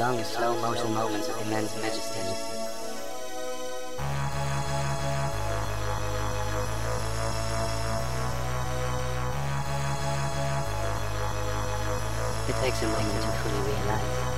long slow motion moments of immense majesty. It takes a moment to fully realize.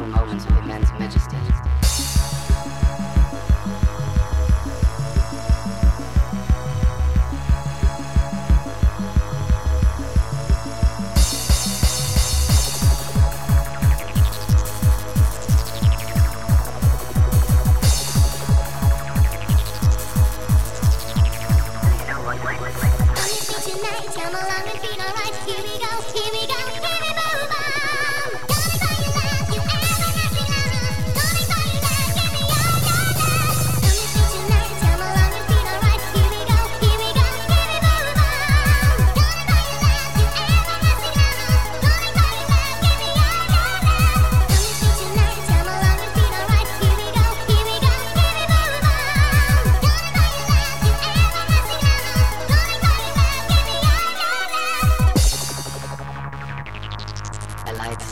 Morris, moments of immense majesty.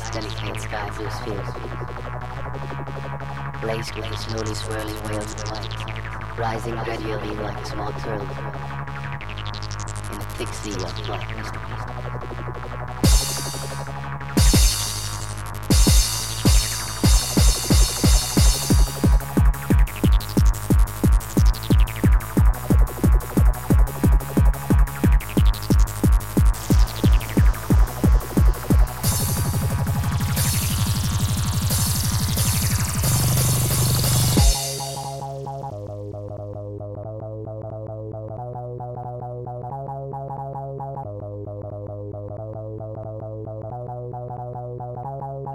steady clean sky blue sphere. Blazed with a slowly swirling whales of light, rising gradually like a small curl in a thick sea of blackness.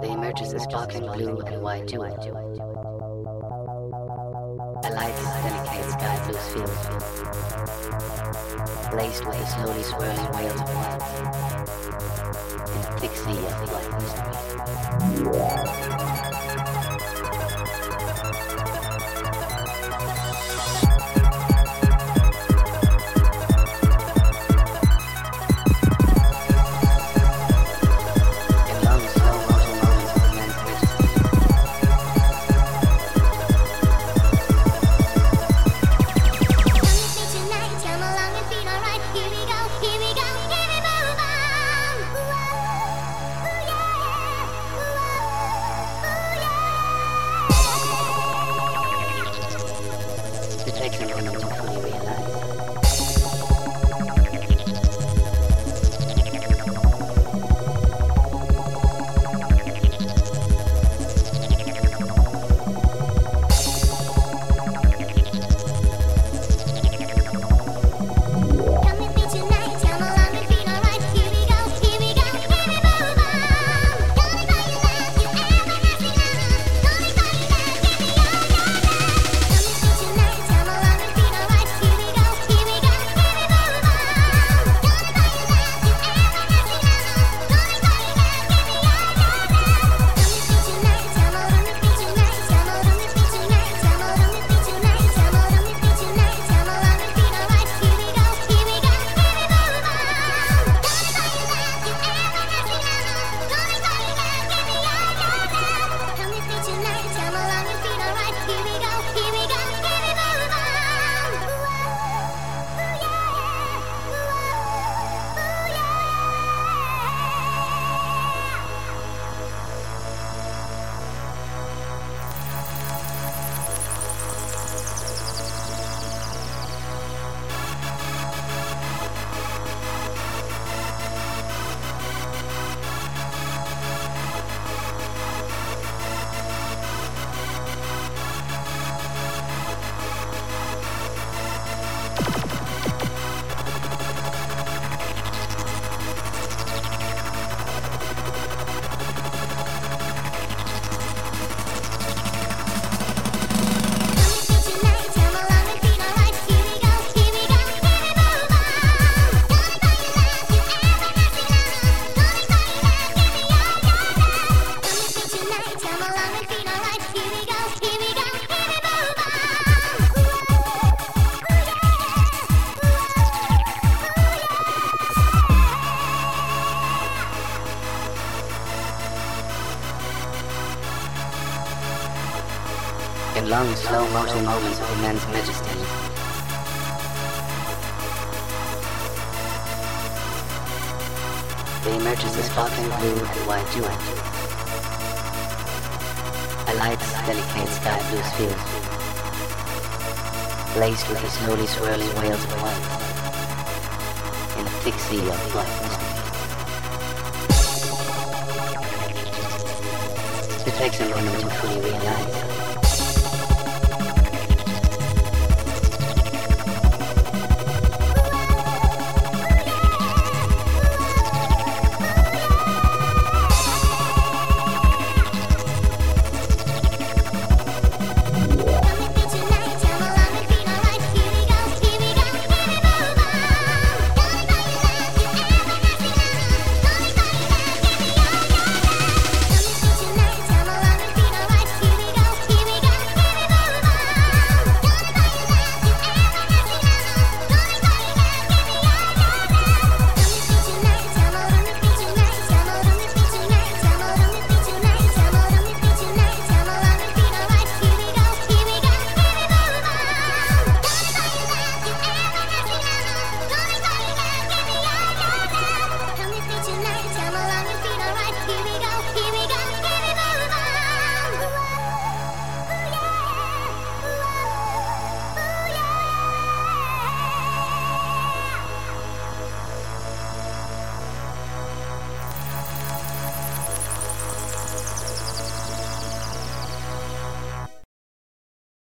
the emerges as black and blue and white too. A light, delicate sky blue fields, laced with the slowly swirling whales of white. in a thick sea of white mystery. and you don't fully realize. Long, slow motion moments of immense majesty. They emerges as sparkling blue and white duet. A light, delicate sky blue sphere, laced with the slowly swirling waves of white, in a thick sea of black mystery. It takes a moment to fully realize